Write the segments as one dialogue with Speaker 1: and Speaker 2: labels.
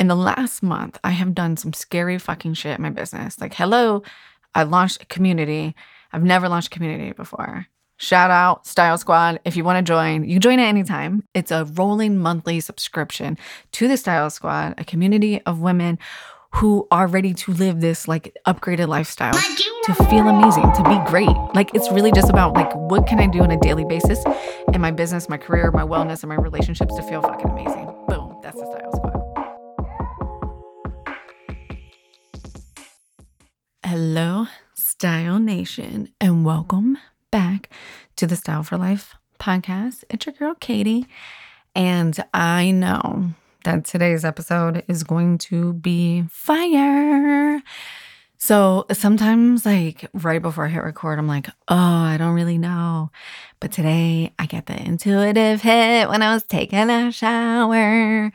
Speaker 1: in the last month, I have done some scary fucking shit in my business. Like, hello, I launched a community. I've never launched a community before. Shout out Style Squad. If you want to join, you can join at any time. It's a rolling monthly subscription to the Style Squad, a community of women who are ready to live this like upgraded lifestyle, to feel amazing, to be great. Like it's really just about like what can I do on a daily basis in my business, my career, my wellness, and my relationships to feel fucking amazing. Hello, Style Nation, and welcome back to the Style for Life podcast. It's your girl, Katie. And I know that today's episode is going to be fire. So sometimes, like right before I hit record, I'm like, oh, I don't really know. But today I get the intuitive hit when I was taking a shower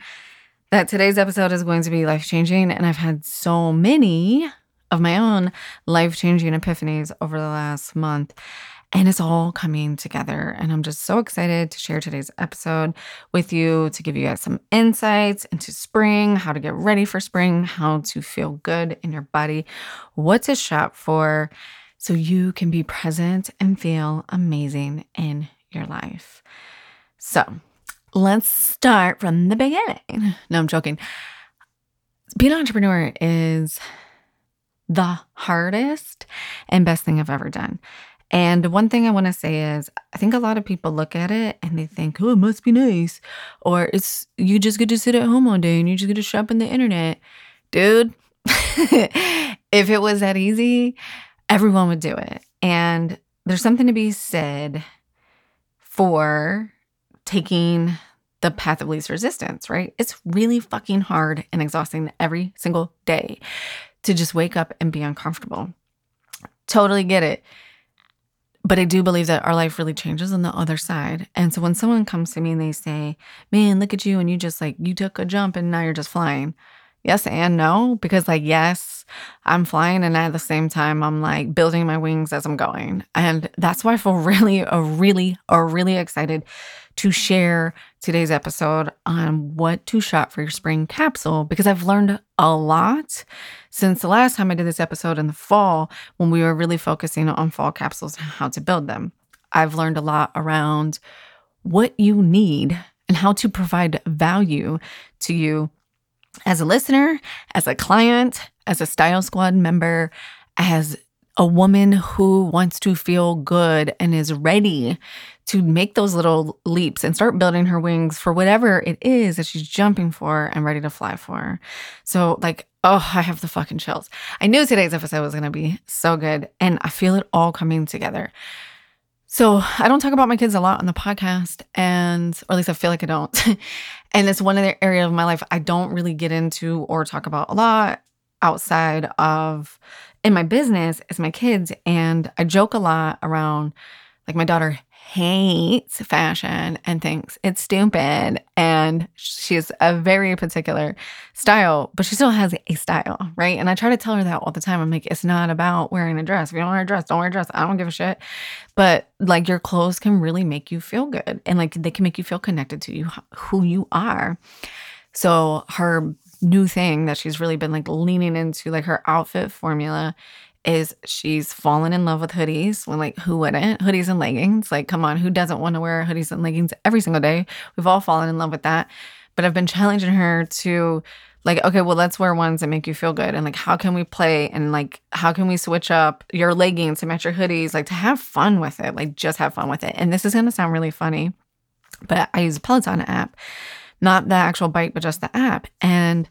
Speaker 1: that today's episode is going to be life changing. And I've had so many of my own life changing epiphanies over the last month. And it's all coming together. And I'm just so excited to share today's episode with you to give you guys some insights into spring, how to get ready for spring, how to feel good in your body, what to shop for, so you can be present and feel amazing in your life. So let's start from the beginning. No, I'm joking. Being an entrepreneur is the hardest and best thing I've ever done. And one thing I want to say is I think a lot of people look at it and they think, oh, it must be nice. Or it's you just get to sit at home all day and you just get to shop on the internet. Dude, if it was that easy, everyone would do it. And there's something to be said for taking the path of least resistance, right? It's really fucking hard and exhausting every single day to just wake up and be uncomfortable. Totally get it. But I do believe that our life really changes on the other side. And so when someone comes to me and they say, Man, look at you, and you just like, you took a jump and now you're just flying. Yes and no, because like, yes, I'm flying. And at the same time, I'm like building my wings as I'm going. And that's why I feel really, really, really excited to share today's episode on what to shop for your spring capsule because I've learned a lot since the last time I did this episode in the fall when we were really focusing on fall capsules and how to build them. I've learned a lot around what you need and how to provide value to you as a listener, as a client, as a Style Squad member, as a woman who wants to feel good and is ready to make those little leaps and start building her wings for whatever it is that she's jumping for and ready to fly for. So, like, oh, I have the fucking chills. I knew today's episode was to be so good, and I feel it all coming together. So, I don't talk about my kids a lot on the podcast, and or at least I feel like I don't. and it's one of the areas of my life I don't really get into or talk about a lot outside of in my business is my kids. And I joke a lot around like my daughter hates fashion and thinks it's stupid. And she's a very particular style, but she still has a style, right? And I try to tell her that all the time. I'm like, it's not about wearing a dress. If you don't wear a dress, don't wear a dress. I don't give a shit. But like your clothes can really make you feel good and like they can make you feel connected to you, who you are. So her new thing that she's really been like leaning into, like her outfit formula is she's fallen in love with hoodies when like who wouldn't? Hoodies and leggings like come on who doesn't want to wear hoodies and leggings every single day? We've all fallen in love with that but i've been challenging her to like okay well let's wear ones that make you feel good and like how can we play and like how can we switch up your leggings to match your hoodies? Like to have fun with it like just have fun with it and this is to sound really funny but i use a peloton app not the actual bike but just the app and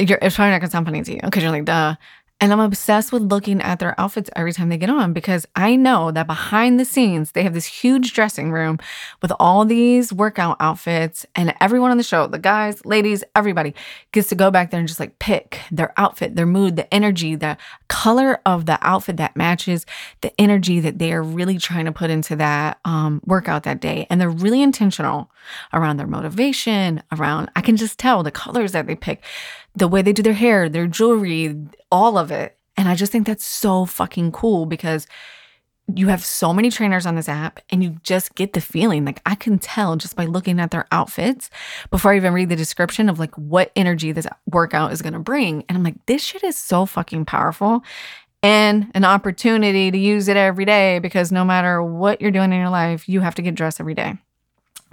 Speaker 1: you're, it's probably not gonna sound funny to you because you're like, duh. And I'm obsessed with looking at their outfits every time they get on because I know that behind the scenes, they have this huge dressing room with all these workout outfits, and everyone on the show the guys, ladies, everybody gets to go back there and just like pick their outfit, their mood, the energy, the color of the outfit that matches the energy that they are really trying to put into that um, workout that day. And they're really intentional around their motivation, around, I can just tell the colors that they pick the way they do their hair, their jewelry, all of it. And I just think that's so fucking cool because you have so many trainers on this app and you just get the feeling like I can tell just by looking at their outfits before I even read the description of like what energy this workout is going to bring. And I'm like, this shit is so fucking powerful and an opportunity to use it every day because no matter what you're doing in your life, you have to get dressed every day.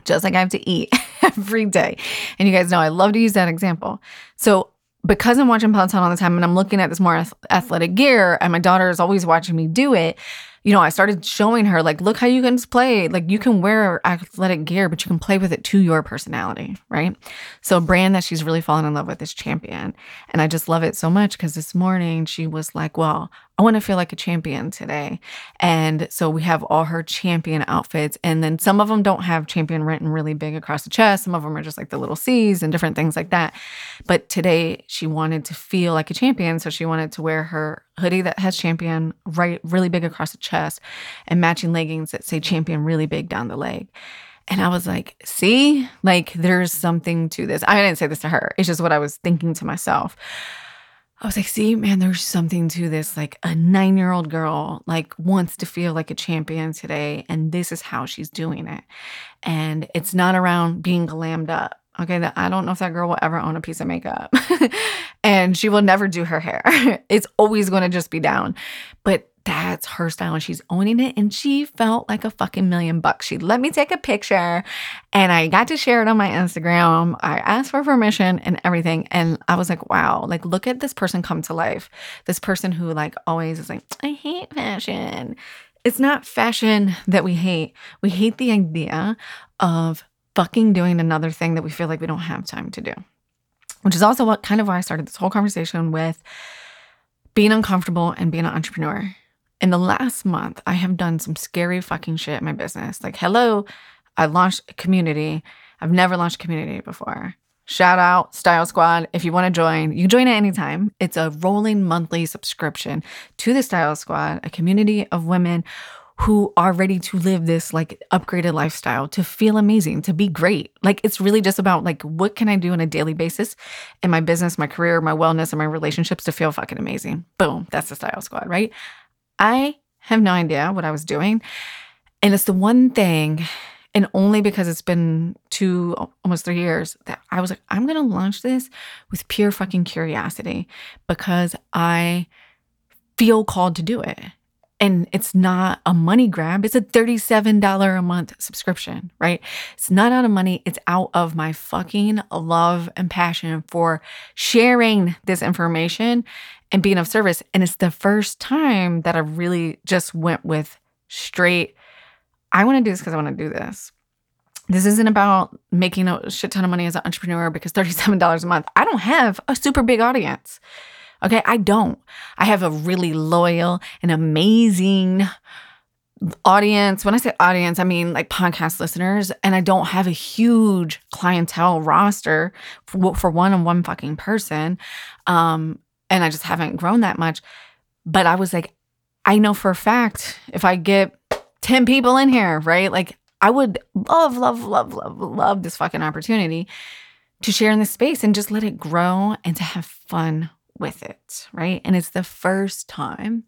Speaker 1: Just like I have to eat every day. And you guys know I love to use that example. So because I'm watching Peloton all the time and I'm looking at this more athletic gear, and my daughter is always watching me do it, you know, I started showing her, like, look how you can play. Like, you can wear athletic gear, but you can play with it to your personality, right? So, a brand that she's really fallen in love with is Champion. And I just love it so much because this morning she was like, well, I want to feel like a champion today. And so we have all her champion outfits. And then some of them don't have champion written really big across the chest. Some of them are just like the little C's and different things like that. But today she wanted to feel like a champion. So she wanted to wear her hoodie that has champion right really big across the chest and matching leggings that say champion really big down the leg. And I was like, see, like there's something to this. I didn't say this to her. It's just what I was thinking to myself. I was like, see, man, there's something to this. Like a nine year old girl, like wants to feel like a champion today. And this is how she's doing it. And it's not around being glammed up. Okay. That I don't know if that girl will ever own a piece of makeup and she will never do her hair. it's always going to just be down. But that's her style and she's owning it and she felt like a fucking million bucks. She let me take a picture and I got to share it on my Instagram. I asked for permission and everything and I was like, wow, like look at this person come to life. This person who like always is like, I hate fashion. It's not fashion that we hate. We hate the idea of fucking doing another thing that we feel like we don't have time to do. Which is also what kind of why I started this whole conversation with being uncomfortable and being an entrepreneur in the last month, I have done some scary fucking shit in my business. Like, hello, I launched a community. I've never launched a community before. Shout out Style Squad. If you want to join, you can join at any time. It's a rolling monthly subscription to the Style Squad, a community of women who are ready to live this like upgraded lifestyle, to feel amazing, to be great. Like it's really just about like what can I do on a daily basis in my business, my career, my wellness, and my relationships to feel fucking amazing. Boom, that's the Style Squad, right? I have no idea what I was doing. And it's the one thing, and only because it's been two, almost three years, that I was like, I'm going to launch this with pure fucking curiosity because I feel called to do it. And it's not a money grab. It's a $37 a month subscription, right? It's not out of money. It's out of my fucking love and passion for sharing this information and being of service. And it's the first time that I really just went with straight, I want to do this because I want to do this. This isn't about making a shit ton of money as an entrepreneur because $37 a month. I don't have a super big audience. Okay, I don't. I have a really loyal and amazing audience. When I say audience, I mean like podcast listeners, and I don't have a huge clientele roster for, for one on one fucking person. Um, and I just haven't grown that much. But I was like, I know for a fact if I get 10 people in here, right? Like I would love, love, love, love, love this fucking opportunity to share in this space and just let it grow and to have fun with it, right? And it's the first time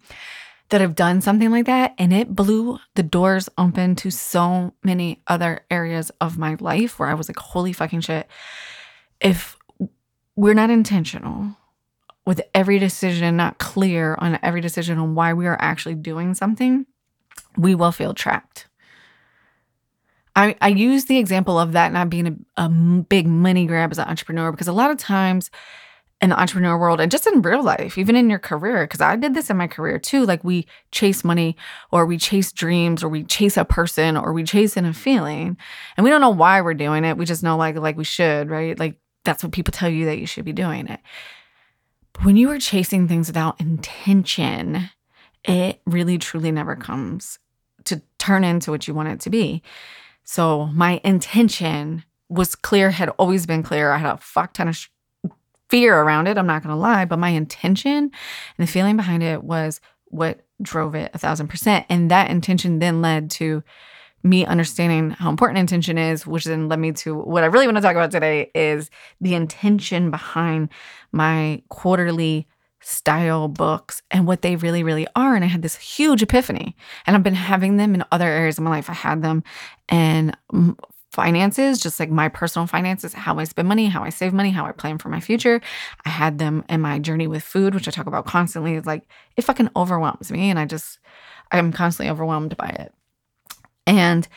Speaker 1: that I've done something like that. And it blew the doors open to so many other areas of my life where I was like, holy fucking shit. If we're not intentional with every decision, not clear on every decision on why we are actually doing something, we will feel trapped. I, I use the example of that not being a, a big money grab as an entrepreneur because a lot of times in the entrepreneur world and just in real life, even in your career, because I did this in my career too. Like we chase money or we chase dreams or we chase a person or we chase in a feeling. And we don't know why we're doing it. We just know like like we should, right? Like that's what people tell you that you should be doing it. But when you are chasing things without intention, it really truly never comes to turn into what you want it to be. So my intention was clear, had always been clear. I had a fuck ton of sh- fear around it. I'm not going to lie, but my intention and the feeling behind it was what drove it a thousand percent. And that intention then led to me understanding how important intention is, which then led me to what I really want to talk about today is the intention behind my quarterly style books and what they really, really are. And I had this huge epiphany. And I've been having them in other areas of my life. I had them in finances, just like my personal finances, how I spend money, how I save money, how I plan for my future. I had them in my journey with food, which I talk about constantly. It's like it fucking overwhelms me. And I just, I'm constantly overwhelmed by it. And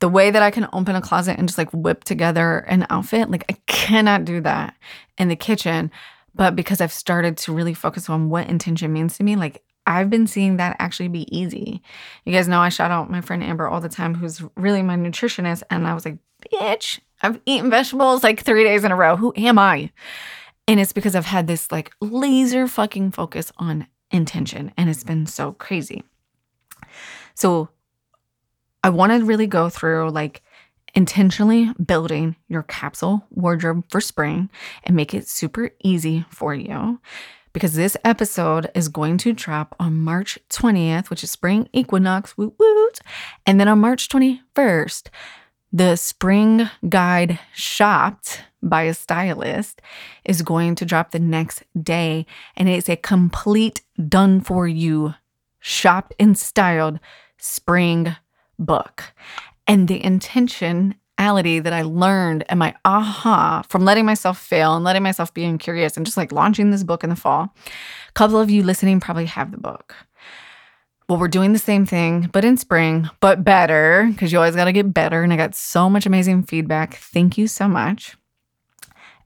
Speaker 1: the way that I can open a closet and just like whip together an outfit, like I cannot do that in the kitchen. But because I've started to really focus on what intention means to me, like I've been seeing that actually be easy. You guys know I shout out my friend Amber all the time, who's really my nutritionist. And I was like, bitch, I've eaten vegetables like three days in a row. Who am I? And it's because I've had this like laser fucking focus on intention. And it's been so crazy. So I want to really go through like intentionally building your capsule wardrobe for spring and make it super easy for you because this episode is going to drop on March 20th, which is spring equinox, woot woot. And then on March 21st, the spring guide shopped by a stylist is going to drop the next day. And it's a complete done for you, shopped and styled spring book. And the intentionality that I learned and my aha from letting myself fail and letting myself being curious and just like launching this book in the fall. A couple of you listening probably have the book. Well, we're doing the same thing, but in spring, but better, because you always got to get better. And I got so much amazing feedback. Thank you so much.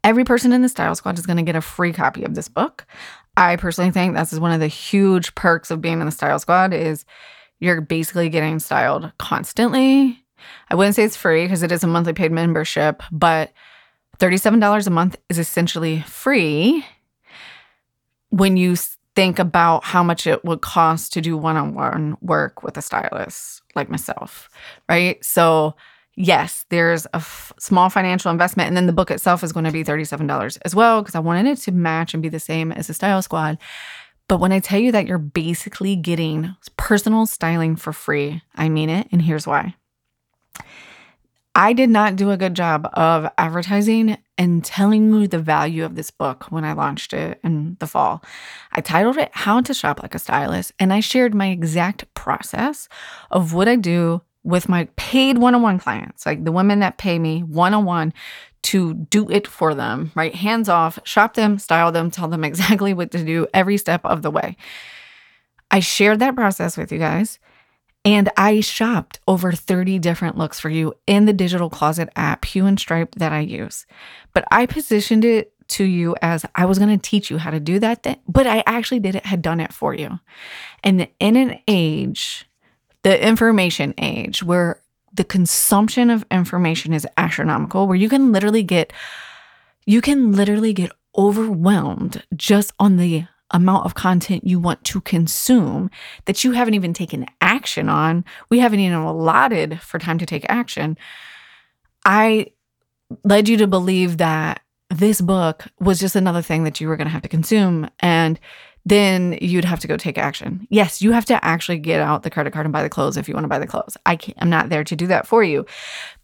Speaker 1: Every person in the Style Squad is going to get a free copy of this book. I personally think that's one of the huge perks of being in the Style Squad is you're basically getting styled constantly. I wouldn't say it's free because it is a monthly paid membership, but $37 a month is essentially free when you think about how much it would cost to do one on one work with a stylist like myself, right? So, yes, there's a f- small financial investment. And then the book itself is going to be $37 as well because I wanted it to match and be the same as the Style Squad. But when I tell you that you're basically getting personal styling for free, I mean it. And here's why. I did not do a good job of advertising and telling you the value of this book when I launched it in the fall. I titled it How to Shop Like a Stylist, and I shared my exact process of what I do with my paid one on one clients, like the women that pay me one on one to do it for them, right? Hands off, shop them, style them, tell them exactly what to do every step of the way. I shared that process with you guys. And I shopped over 30 different looks for you in the digital closet app, Hue and Stripe, that I use. But I positioned it to you as I was going to teach you how to do that, thing, but I actually did it, had done it for you. And in an age, the information age, where the consumption of information is astronomical where you can literally get you can literally get overwhelmed just on the amount of content you want to consume that you haven't even taken action on. We haven't even allotted for time to take action. I led you to believe that this book was just another thing that you were going to have to consume. And then you'd have to go take action. Yes, you have to actually get out the credit card and buy the clothes if you want to buy the clothes. I am not there to do that for you.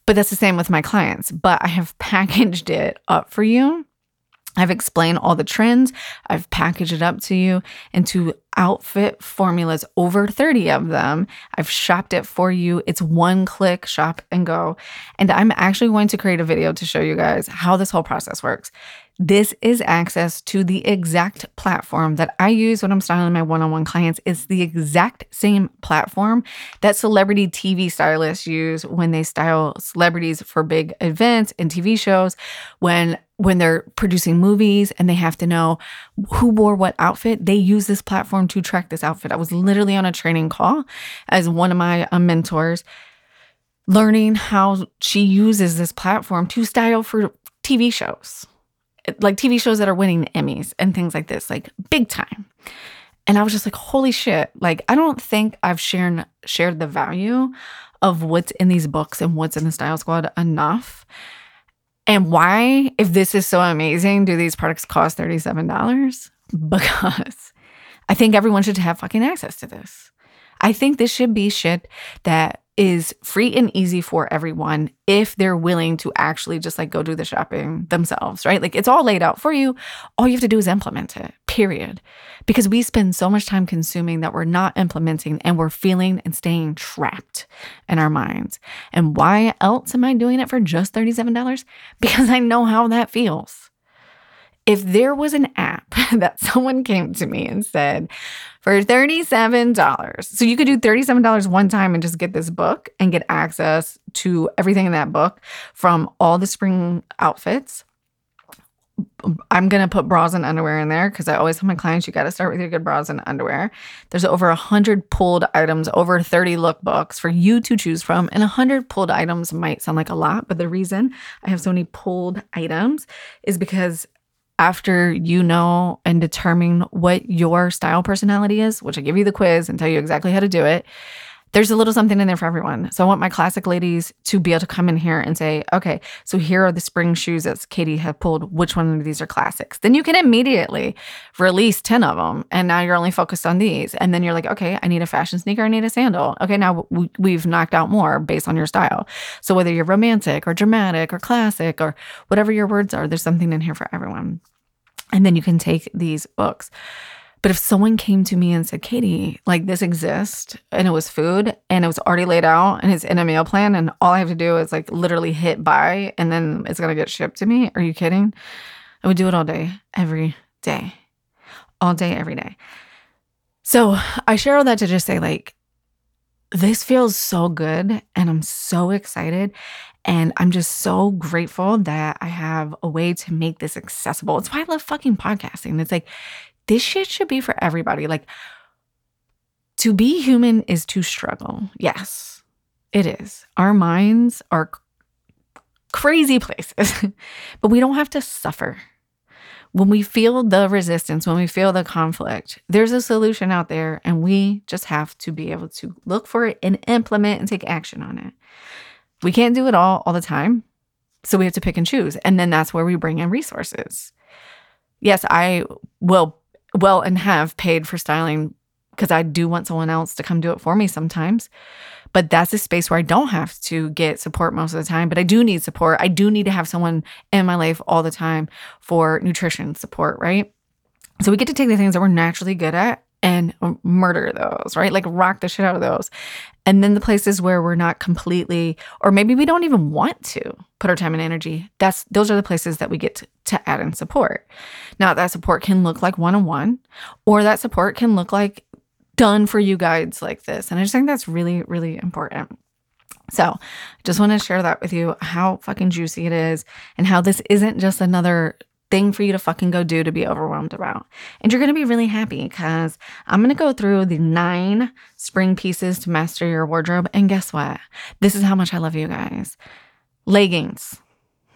Speaker 1: But that's the same with my clients. But I have packaged it up for you I've explained all the trends. I've packaged it up to you into outfit formulas, over 30 of them. I've shopped it for you. It's one click shop and go. And I'm actually going to create a video to show you guys how this whole process works. This is access to the exact platform that I use when I'm styling my one on one clients. It's the exact same platform that celebrity TV stylists use when they style celebrities for big events and TV shows. When when they're producing movies and they have to know who wore what outfit, they use this platform to track this outfit. I was literally on a training call as one of my uh, mentors learning how she uses this platform to style for TV shows like TV shows that are winning Emmys and things like this, like big time. And I was just like, holy shit. Like, I don't think I've shared shared the value of what's in these books and what's in the Style Squad enough. And why, if this is so amazing, do these products cost $37? Because I think everyone should have fucking access to this. I think this should be shit that is free and easy for everyone if they're willing to actually just like go do the shopping themselves, right? Like it's all laid out for you. All you have to do is implement it, period. Because we spend so much time consuming that we're not implementing and we're feeling and staying trapped in our minds. And why else am I doing it for just $37? Because I know how that feels if there was an app that someone came to me and said, for $37, so you could do $37 one time and just get this book and get access to everything in that book from all the spring outfits. I'm going to put bras and underwear in there because I always tell my clients you got to start with your good bras and underwear. There's over 100 pulled items, over 30 lookbooks for you to choose from. And 100 pulled items might sound like a lot, but the reason I have so many pulled items is because after you know and determine what your style personality is, which I give you the quiz and tell you exactly how to do it, there's a little something in there for everyone. So I want my classic ladies to be able to come in here and say, okay, so here are the spring shoes that Katie have pulled. Which one of these are classics? Then you can immediately release 10 of them. And now you're only focused on these. And then you're like, okay, I need a fashion sneaker. I need a sandal. Okay, now we've knocked out more based on your style. So whether you're romantic or dramatic or classic or whatever your words are, there's something in here for everyone. And then you can take these books. But if someone came to me and said, Katie, like this exists and it was food and it was already laid out and it's in a meal plan and all I have to do is like literally hit buy and then it's to get shipped to me, are you kidding? I would do it all day, every day, all day, every day. So I share all that to just say, like, this feels so good and I'm so excited. And I'm just so grateful that I have a way to make this accessible. It's why I love fucking podcasting. It's like, this shit should be for everybody. Like, to be human is to struggle. Yes, it is. Our minds are crazy places, but we don't have to suffer. When we feel the resistance, when we feel the conflict, there's a solution out there, and we just have to be able to look for it and implement and take action on it. We can't do it all all the time. So we have to pick and choose. And then that's where we bring in resources. Yes, I will well and have paid for styling because I do want someone else to come do it for me sometimes. But that's a space where I don't have to get support most of the time, but I do need support. I do need to have someone in my life all the time for nutrition support, right? So we get to take the things that we're naturally good at and murder those, right? Like rock the shit out of those. And then the places where we're not completely, or maybe we don't even want to put our time and energy, that's those are the places that we get to, to add in support. Now, that support can look like one on one, or that support can look like done for you guides like this. And I just think that's really, really important. So, I just want to share that with you how fucking juicy it is and how this isn't just another thing for you to fucking go do to be overwhelmed about. And you're going to be really happy because I'm going to go through the nine spring pieces to master your wardrobe. And guess what? This is how much I love you guys. Leggings.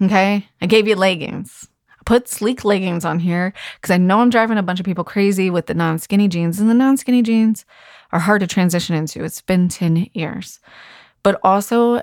Speaker 1: Okay. I gave you leggings. I put sleek leggings on here because I know I'm driving a bunch of people crazy with the non skinny jeans, and the non skinny jeans are hard to transition into. It's been 10 years. But also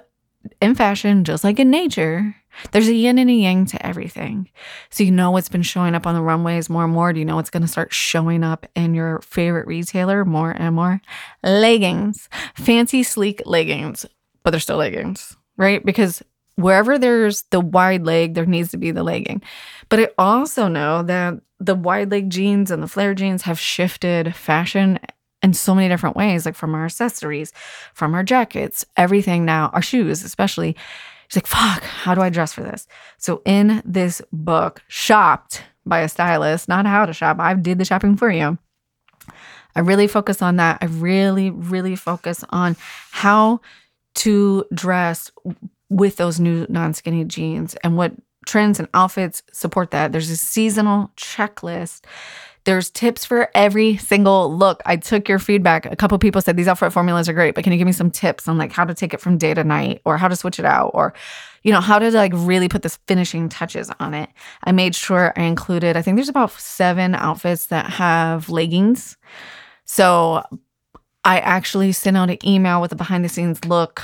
Speaker 1: in fashion, just like in nature, there's a yin and a yang to everything. So you know what's been showing up on the runways more and more. Do you know what's going to start showing up in your favorite retailer more and more? Leggings, fancy, sleek leggings, but they're still leggings, right? Because wherever there's the wide leg, there needs to be the legging. But I also know that the wide leg jeans and the flare jeans have shifted fashion in so many different ways, like from our accessories, from our jackets, everything now, our shoes, especially She's like, fuck, how do I dress for this? So in this book, shopped by a stylist, not how to shop, I did the shopping for you. I really focus on that. I really, really focus on how to dress with those new non skinny jeans and what trends and outfits support that. There's a seasonal checklist there's tips for every single look. I took your feedback. A couple people said these outfit formulas are great, but can you give me some tips on like how to take it from day to night or how to switch it out or you know, how to like really put this finishing touches on it. I made sure I included I think there's about 7 outfits that have leggings. So I actually sent out an email with a behind the scenes look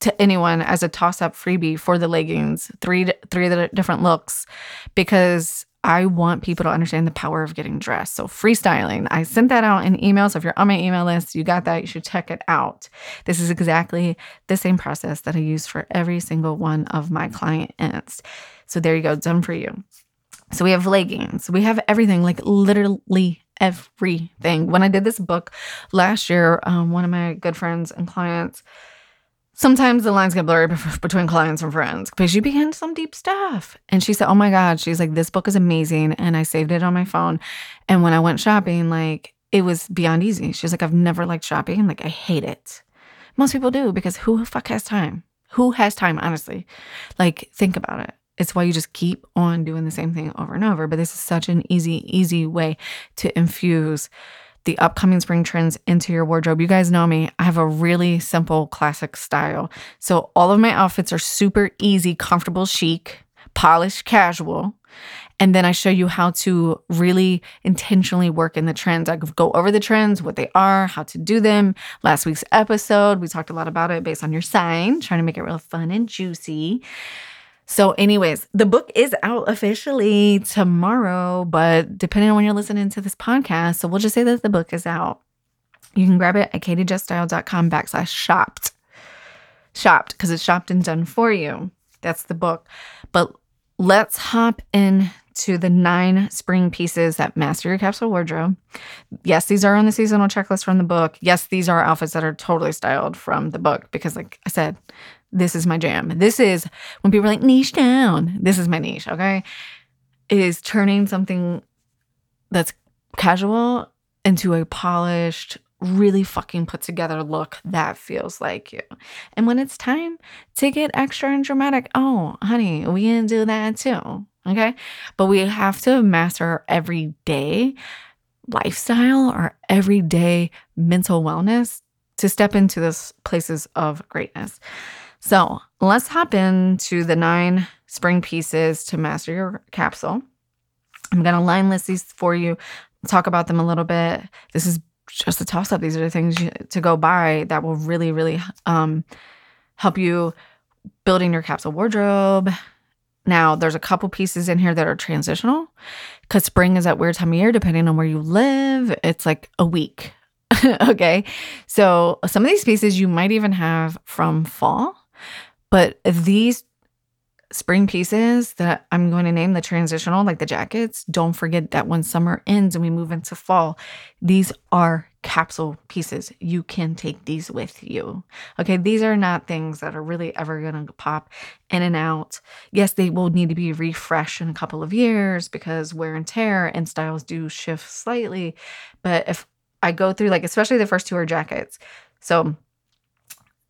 Speaker 1: to anyone as a toss up freebie for the leggings, three three different looks because I want people to understand the power of getting dressed. So, freestyling, I sent that out in email. So, if you're on my email list, you got that. You should check it out. This is exactly the same process that I use for every single one of my clients. So, there you go, done for you. So, we have leggings, we have everything, like literally everything. When I did this book last year, um, one of my good friends and clients, sometimes the lines get blurry between clients and friends because you begin some deep stuff. And she said, Oh my God, she's like, this book is amazing. And I saved it on my phone. And when I went shopping, like, it was beyond easy. She's like, I've never liked shopping. Like, I hate it. Most people do because who the fuck has time? Who has time, honestly? Like, think about it. It's why you just keep on doing the same thing over and over. But this is such an easy, easy way to infuse the upcoming spring trends into your wardrobe. You guys know me, I have a really simple classic style. So all of my outfits are super easy, comfortable, chic, polished, casual. And then I show you how to really intentionally work in the trends. I go over the trends, what they are, how to do them. Last week's episode, we talked a lot about it based on your sign, trying to make it real fun and juicy. So, anyways, the book is out officially tomorrow, but depending on when you're listening to this podcast, so we'll just say that the book is out. You can grab it at katiejuststyled.com backslash shopped. Shopped, because it's shopped and done for you. That's the book. But let's hop in to the nine spring pieces that master your capsule wardrobe. Yes, these are on the seasonal checklist from the book. Yes, these are outfits that are totally styled from the book because, like I said, this is my jam. This is when people are like niche down. This is my niche, okay? Is turning something that's casual into a polished, really fucking put together look that feels like you. And when it's time to get extra and dramatic, oh, honey, we can do that too. Okay. But we have to master everyday lifestyle, our everyday mental wellness to step into those places of greatness. So let's hop into the nine spring pieces to master your capsule. I'm going to line list these for you, talk about them a little bit. This is just a toss up. These are the things to go by that will really, really um, help you building your capsule wardrobe. Now, there's a couple pieces in here that are transitional because spring is that weird time of year, depending on where you live. It's like a week. okay. So, some of these pieces you might even have from fall but these spring pieces that I'm going to name the transitional, like the jackets, don't forget that when summer ends and we move into fall, these are capsule pieces. You can take these with you. Okay, these are not things that are really ever going to pop in and out. Yes, they will need to be refreshed in a couple of years because wear and tear and styles do shift slightly. But if I go through, like, especially the first two are jackets. So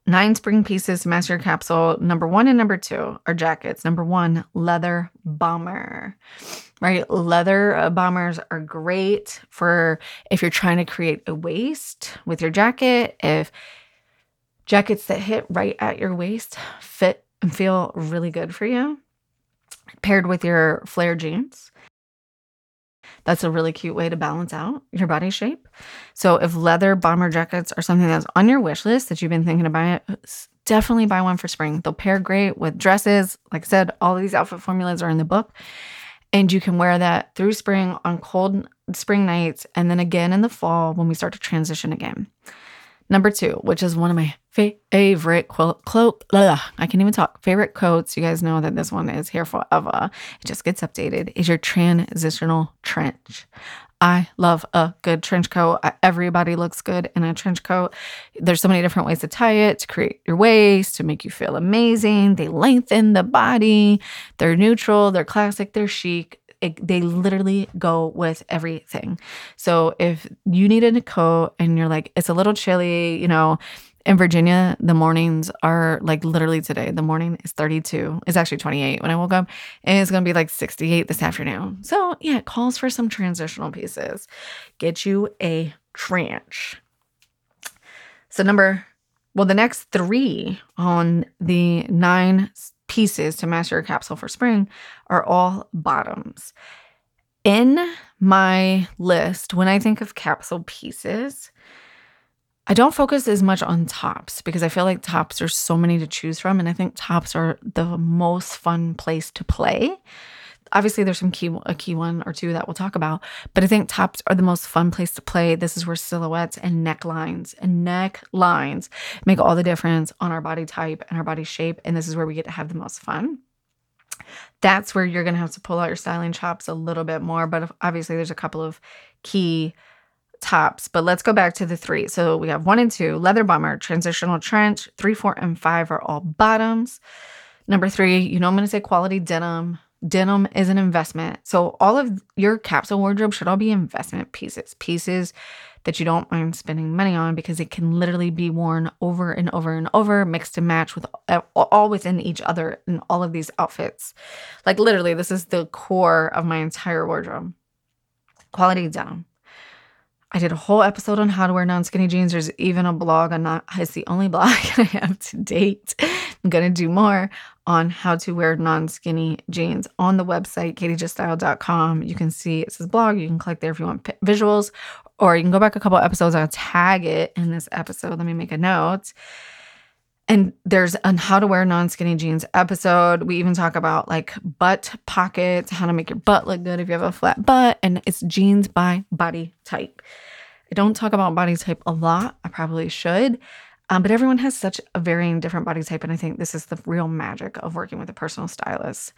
Speaker 1: Nine spring pieces to master capsule. Number one and number two are jackets. Number one, leather bomber. Right? Leather uh, bombers are great for if you're trying to create a waist with your jacket. If jackets that hit right at your waist fit and feel really good for you, paired with your flare jeans. That's a really cute way to balance out your body shape. So, if leather bomber jackets are something that's on your wish list that you've been thinking about, definitely buy one for spring. They'll pair great with dresses. Like I said, all of these outfit formulas are in the book. And you can wear that through spring on cold spring nights and then again in the fall when we start to transition again. Number two, which is one of my favorite quote, I can't even talk. Favorite quotes. You guys know that this one is here forever. Uh, it just gets updated. Is your transitional trench. I love a good trench coat. Everybody looks good in a trench coat. There's so many different ways to tie it to create your waist, to make you feel amazing. They lengthen the body. They're neutral, they're classic, they're chic it, they literally go with everything. So if you needed a coat and you're like, it's a little chilly, you know, in Virginia, the mornings are like literally today. The morning is 32. It's actually 28 when I woke up. And it's to be like 68 this afternoon. So, yeah, it calls for some transitional pieces. Get you a trench. So, number, well, the next three on the nine pieces to master your capsule for spring are all bottoms. In my list, when I think of capsule pieces, I don't focus as much on tops because I feel like tops are so many to choose from. And I think tops are the most fun place to play. Obviously there's some key a key one or two that we'll talk about, but I think tops are the most fun place to play. This is where silhouettes and necklines and neck lines make all the difference on our body type and our body shape, and this is where we get to have the most fun. That's where you're going to have to pull out your styling chops a little bit more, but obviously there's a couple of key tops, but let's go back to the three. So we have one and two leather bomber, transitional trench, three, four, and five are all bottoms. Number three, you know, I'm going to say quality denim. Denim is an investment. So all of your capsule wardrobe should all be investment pieces, pieces that you don't mind spending money on because it can literally be worn over and over and over, mixed and matched with uh, all within each other in all of these outfits. Like literally, this is the core of my entire wardrobe. Quality denim. I did a whole episode on how to wear non skinny jeans. There's even a blog on not, it's the only blog I have to date. I'm to do more on how to wear non skinny jeans on the website, katiejuststyled.com. You can see it says blog. You can click there if you want visuals, or you can go back a couple episodes. I'll tag it in this episode. Let me make a note. And there's a how to wear non skinny jeans episode. We even talk about like butt pockets, how to make your butt look good if you have a flat butt, and it's jeans by body type. I don't talk about body type a lot. I probably should. Um, but everyone has such a varying different body type. And I think this is the real magic of working with a personal stylist.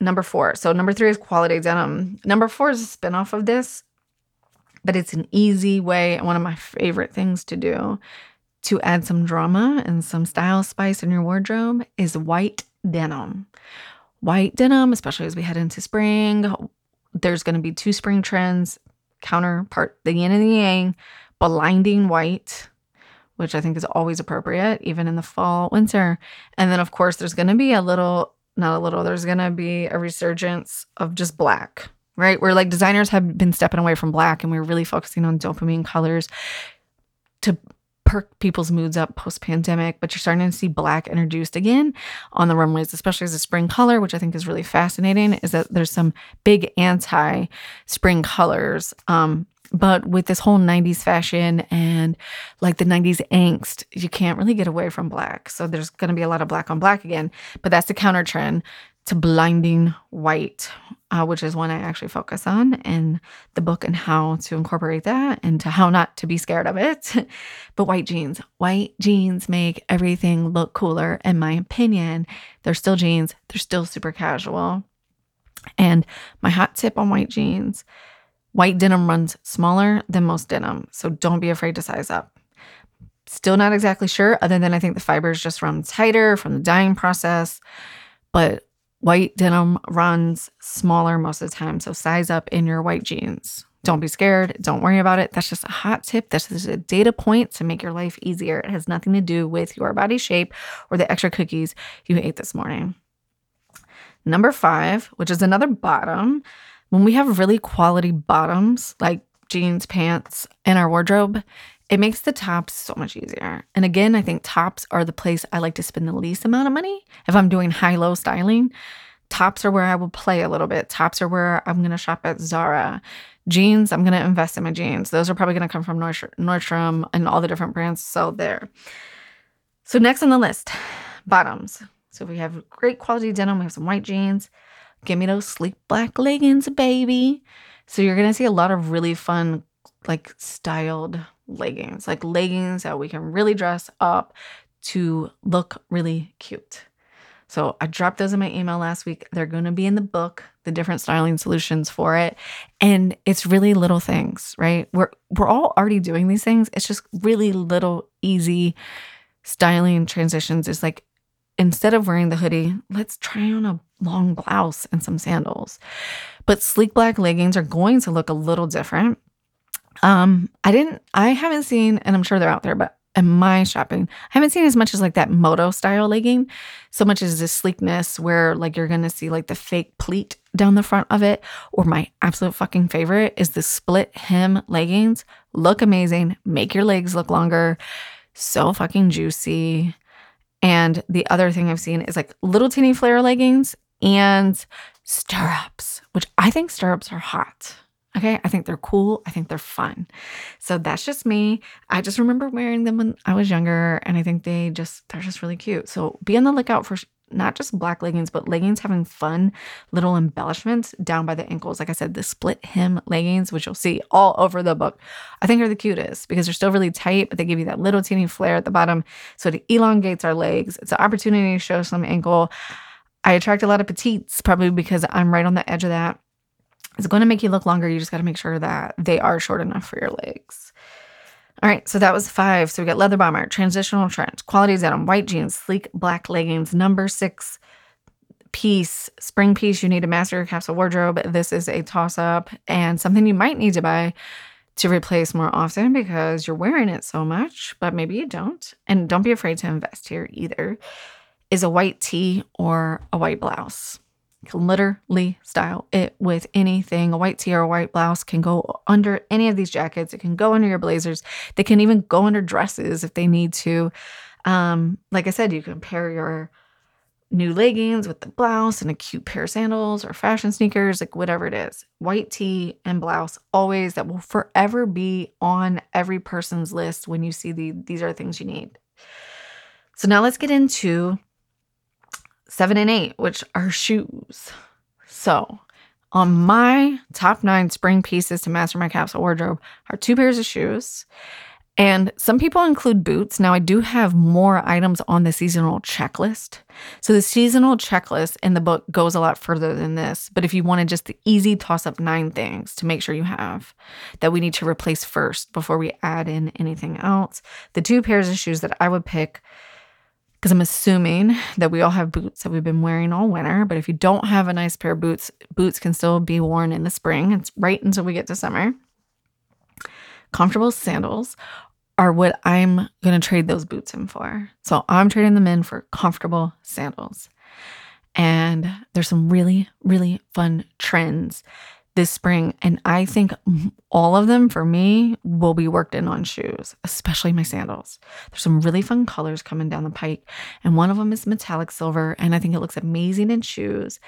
Speaker 1: Number four. So, number three is quality denim. Number four is a spinoff of this, but it's an easy way and one of my favorite things to do to add some drama and some style spice in your wardrobe is white denim. White denim, especially as we head into spring, there's going to be two spring trends counterpart the yin and the yang, blinding white, which I think is always appropriate, even in the fall, winter. And then, of course, there's going to be a little, not a little, there's going to be a resurgence of just black, right? Where like designers have been stepping away from black and we're really focusing on dopamine colors to perk people's moods up post pandemic, but you're starting to see black introduced again on the runways, especially as a spring color, which I think is really fascinating. Is that there's some big anti spring colors. Um, but with this whole 90s fashion and like the 90s angst, you can't really get away from black. So there's going to be a lot of black on black again. But that's the counter trend to blinding white, uh, which is one I actually focus on in the book and how to incorporate that and to how not to be scared of it. but white jeans, white jeans make everything look cooler, in my opinion. They're still jeans, they're still super casual. And my hot tip on white jeans white denim runs smaller than most denim. So don't be afraid to size up. Still not exactly sure, other than I think the fibers just run tighter from the dyeing process. But White denim runs smaller most of the time, so size up in your white jeans. Don't be scared. Don't worry about it. That's just a hot tip. This is a data point to make your life easier. It has nothing to do with your body shape or the extra cookies you ate this morning. Number five, which is another bottom, when we have really quality bottoms like jeans, pants in our wardrobe, it makes the tops so much easier. And again, I think tops are the place I like to spend the least amount of money. If I'm doing high low styling, tops are where I will play a little bit. Tops are where I'm going to shop at Zara. Jeans, I'm going to invest in my jeans. Those are probably going to come from Nordstrom and all the different brands sell there. So, next on the list, bottoms. So, we have great quality denim, we have some white jeans. Give me those sleek black leggings, baby. So, you're to see a lot of really fun, like styled leggings, like leggings that we can really dress up to look really cute. So I dropped those in my email last week. They're to be in the book, the different styling solutions for it. And it's really little things, right? We're we're all already doing these things. It's just really little easy styling transitions. It's like instead of wearing the hoodie, let's try on a long blouse and some sandals. But sleek black leggings are going to look a little different. Um, I didn't, I haven't seen, and I'm sure they're out there, but in my shopping, I haven't seen as much as like that moto style legging, so much as this sleekness where like you're gonna see like the fake pleat down the front of it. Or my absolute fucking favorite is the split hem leggings. Look amazing, make your legs look longer, so fucking juicy. And the other thing I've seen is like little teeny flare leggings and stirrups, which I think stirrups are hot. Okay, I think they're cool. I think they're fun. So that's just me. I just remember wearing them when I was younger and I think they just they're just really cute. So be on the lookout for not just black leggings, but leggings having fun little embellishments down by the ankles. Like I said, the split hem leggings, which you'll see all over the book, I think are the cutest because they're still really tight, but they give you that little teeny flare at the bottom. So it elongates our legs. It's an opportunity to show some ankle. I attract a lot of petites probably because I'm right on the edge of that. It's going to make you look longer. You just got to make sure that they are short enough for your legs. All right, so that was five. So we got leather bomber, transitional trend, quality denim, white jeans, sleek black leggings. Number six piece, spring piece. You need to master your capsule wardrobe. This is a toss up and something you might need to buy to replace more often because you're wearing it so much, but maybe you don't. And don't be afraid to invest here either. Is a white tee or a white blouse can literally style it with anything. A white tee or a white blouse can go under any of these jackets. It can go under your blazers. They can even go under dresses if they need to. Um, like I said, you can pair your new leggings with the blouse and a cute pair of sandals or fashion sneakers, like whatever it is. White tee and blouse, always that will forever be on every person's list when you see the these are things you need. So now let's get into seven and eight, which are shoes. So, on my top nine spring pieces to master my capsule wardrobe are two pairs of shoes. And some people include boots. Now, I do have more items on the seasonal checklist. So, the seasonal checklist in the book goes a lot further than this. But if you wanted just the easy toss up nine things to make sure you have that we need to replace first before we add in anything else, the two pairs of shoes that I would pick because I'm assuming that we all have boots that we've been wearing all winter. But if you don't have a nice pair of boots, boots can still be worn in the spring. It's right until we get to summer. Comfortable sandals are what I'm going to trade those boots in for. So I'm trading them in for comfortable sandals. And there's some really, really fun trends this spring. And I think all of them for me will be worked in on shoes, especially my sandals. There's some really fun colors coming down the pike. And one of them is metallic silver. And I think it looks amazing in shoes.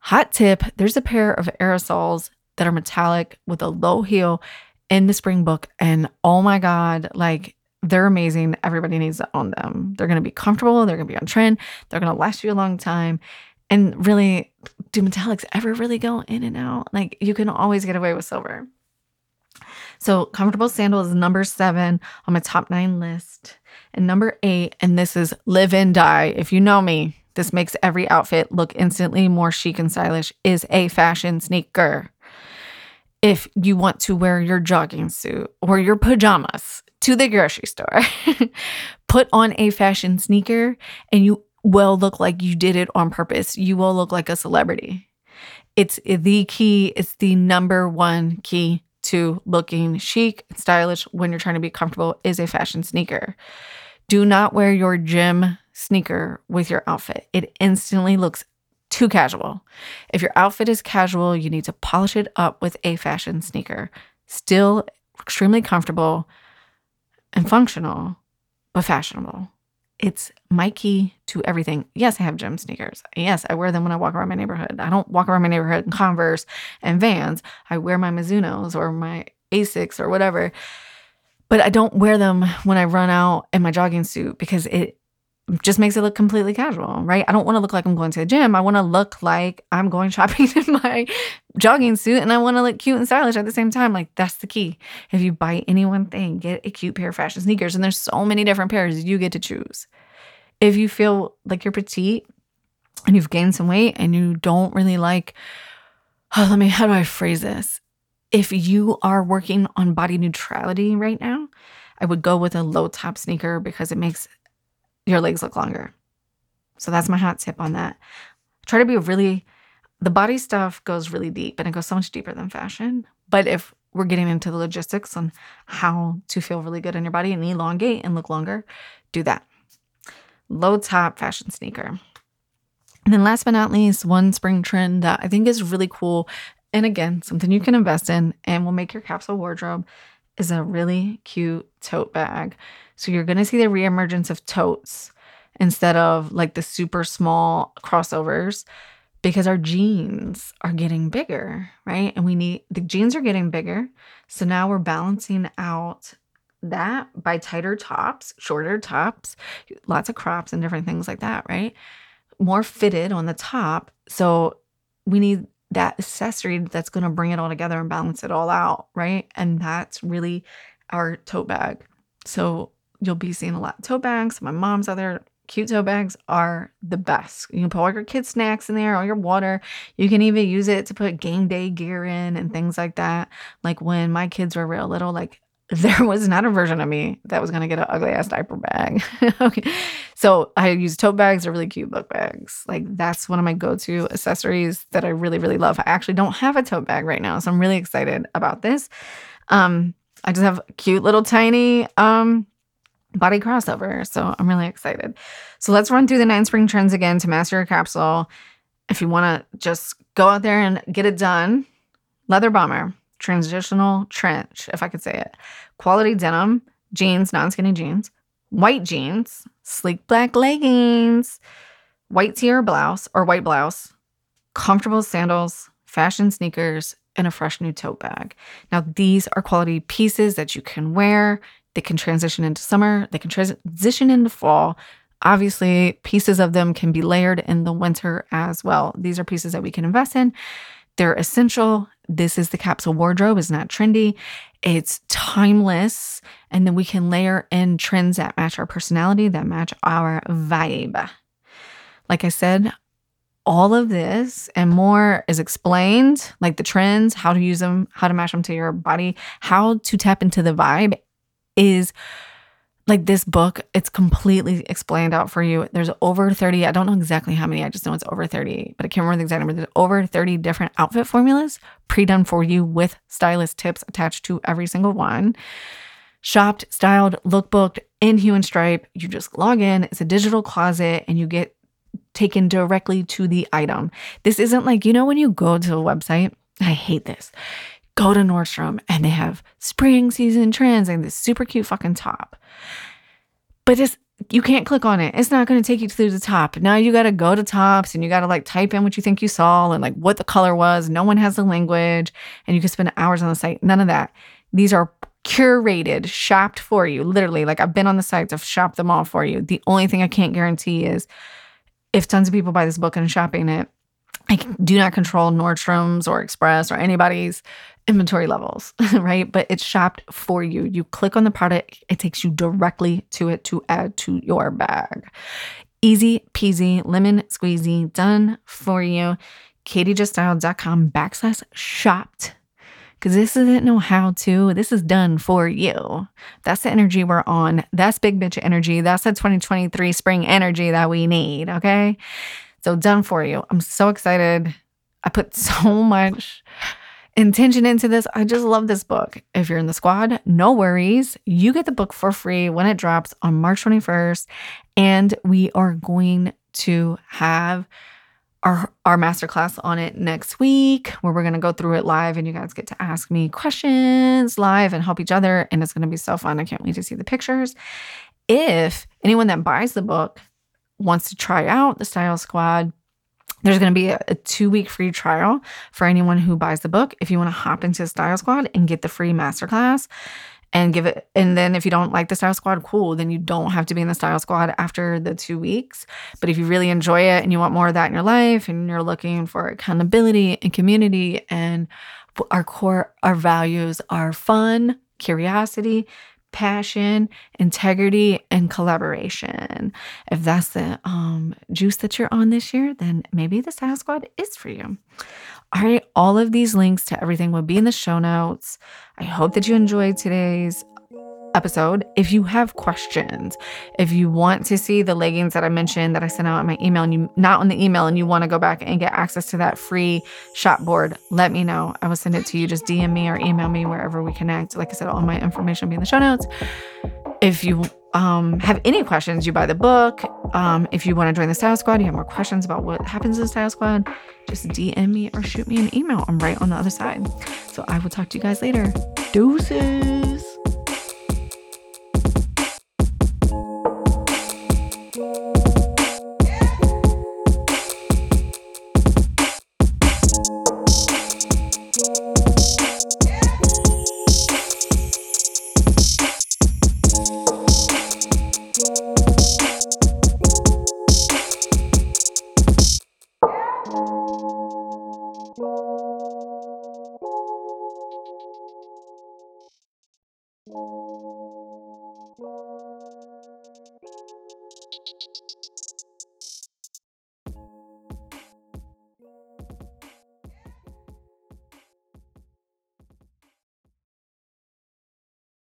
Speaker 1: Hot tip there's a pair of Aerosoles that are metallic with a low heel in the spring book. And oh my God, like they're amazing. Everybody needs to own them. They're going to be comfortable. They're going to be on trend. They're going to last you a long time. And really, do metallics ever really go in and out? Like you can always get away with silver. So comfortable sandal is number seven on my top nine list. And number eight, and this is live and die. If you know me, this makes every outfit look instantly more chic and stylish, is a fashion sneaker. If you want to wear your jogging suit or your pajamas to the grocery store, put on a fashion sneaker and you will look like you did it on purpose. You will look like a celebrity. It's the key, it's the number one key to looking chic and stylish when you're trying to be comfortable is a fashion sneaker. Do not wear your gym sneaker with your outfit. It instantly looks too casual. If your outfit is casual, you need to polish it up with a fashion sneaker. Still extremely comfortable and functional, but fashionable. It's my key to everything. Yes, I have gym sneakers. Yes, I wear them when I walk around my neighborhood. I don't walk around my neighborhood in Converse and Vans. I wear my Mizunos or my Asics or whatever. But I don't wear them when I run out in my jogging suit because it just makes it look completely casual, right? I don't want to look like I'm going to the gym. I want to look like I'm going shopping in my jogging suit and I want to look cute and stylish at the same time. Like that's the key. If you buy any one thing, get a cute pair of fashion sneakers. And there's so many different pairs you get to choose. If you feel like you're petite and you've gained some weight and you don't really like, oh, let me, how do I phrase this? If you are working on body neutrality right now, I would go with a low top sneaker because it makes your legs look longer. So that's my hot tip on that. Try to be really, the body stuff goes really deep and it goes so much deeper than fashion. But if we're getting into the logistics on how to feel really good in your body and elongate and look longer, do that. Low top fashion sneaker. And then last but not least, one spring trend that I think is really cool. And again, something you can invest in and will make your capsule wardrobe is a really cute tote bag. So you're going to see the reemergence of totes instead of like the super small crossovers because our jeans are getting bigger, right? And we need the jeans are getting bigger. So now we're balancing out that by tighter tops, shorter tops, lots of crops and different things like that, right? more fitted on the top. So we need that accessory that's going to bring it all together and balance it all out, right? And that's really our tote bag. So you'll be seeing a lot of tote bags. My mom's other cute tote bags are the best. You can put all your kids' snacks in there, all your water. You can even use it to put game day gear in and things like that. Like when my kids were real little, like there was not a version of me that was going to get an ugly ass diaper bag. okay. So I use tote bags. They're really cute book bags. Like that's one of my go to accessories that I really, really love. I actually don't have a tote bag right now. So I'm really excited about this. Um, I just have cute little tiny um, body crossover. So I'm really excited. So let's run through the nine spring trends again to master your capsule. If you want to just go out there and get it done, leather bomber transitional trench, if I could say it, quality denim, jeans, non skinny jeans, white jeans, sleek black leggings, white tee or blouse or white blouse, comfortable sandals, fashion sneakers, and a fresh new tote bag. Now, these are quality pieces that you can wear. They can transition into summer, they can transition into fall. Obviously, pieces of them can be layered in the winter as well. These are pieces that we can invest in. They're essential. This is the capsule wardrobe, it's not trendy, it's timeless. And then we can layer in trends that match our personality, that match our vibe. Like I said, all of this and more is explained, like the trends, how to use them, how to match them to your body, how to tap into the vibe is like this book, it's completely explained out for you. There's over 30, I don't know exactly how many, I just know it's over 30, but I can't remember the exact number. There's over 30 different outfit formulas pre done for you with stylist tips attached to every single one. Shopped, styled, lookbooked in Hue and Stripe. You just log in, it's a digital closet, and you get taken directly to the item. This isn't like, you know, when you go to a website, I hate this go to Nordstrom and they have spring season trends and this super cute fucking top. But it's you can't click on it. It's not going to take you to the top. Now you got to go to tops and you got to like type in what you think you saw and like what the color was. No one has the language and you can spend hours on the site. None of that. These are curated, shopped for you. Literally, like I've been on the sites, I've shopped them all for you. The only thing I can't guarantee is if tons of people buy this book and shopping it, I do not control Nordstrom's or Express or anybody's inventory levels, right? But it's shopped for you. You click on the product, it takes you directly to it to add to your bag. Easy peasy, lemon squeezy, done for you. KatieJustStyled.com backslash shopped. Because this isn't no how to, this is done for you. That's the energy we're on. That's big bitch energy. That's the 2023 spring energy that we need. Okay. So done for you. I'm so excited. I put so much intention into this. I just love this book. If you're in the squad, no worries. You get the book for free when it drops on March 21st. And we are going to have our, our masterclass on it next week where we're going to go through it live and you guys get to ask me questions live and help each other. And it's going to be so fun. I can't wait to see the pictures. If anyone that buys the book wants to try out the Style Squad, there's going to be a, a, two week free trial for anyone who buys the book. If you want to hop into the Style Squad and get the free masterclass and give it, and then if you don't like the Style Squad, cool, then you don't have to be in the Style Squad after the two weeks. But if you really enjoy it and you want more of that in your life and you're looking for accountability and community and our core, our values are fun, curiosity, passion, integrity, and collaboration. If that's the um, juice that you're on this year, then maybe the Style Squad is for you. All right, all of these links to everything will be in the show notes. I hope that you enjoyed today's episode. If you have questions, if you want to see the leggings that I mentioned that I sent out in my email and you not on the email and you want to go back and get access to that free shop board, let me know. I will send it to you. Just DM me or email me wherever we connect. Like I said, all my information will be in the show notes. If you um, have any questions, you buy the book. Um, if you want to join the Style Squad, you have more questions about what happens in the Style Squad, just DM me or shoot me an email. I'm right on the other side. So I will talk to you guys later. Deuces.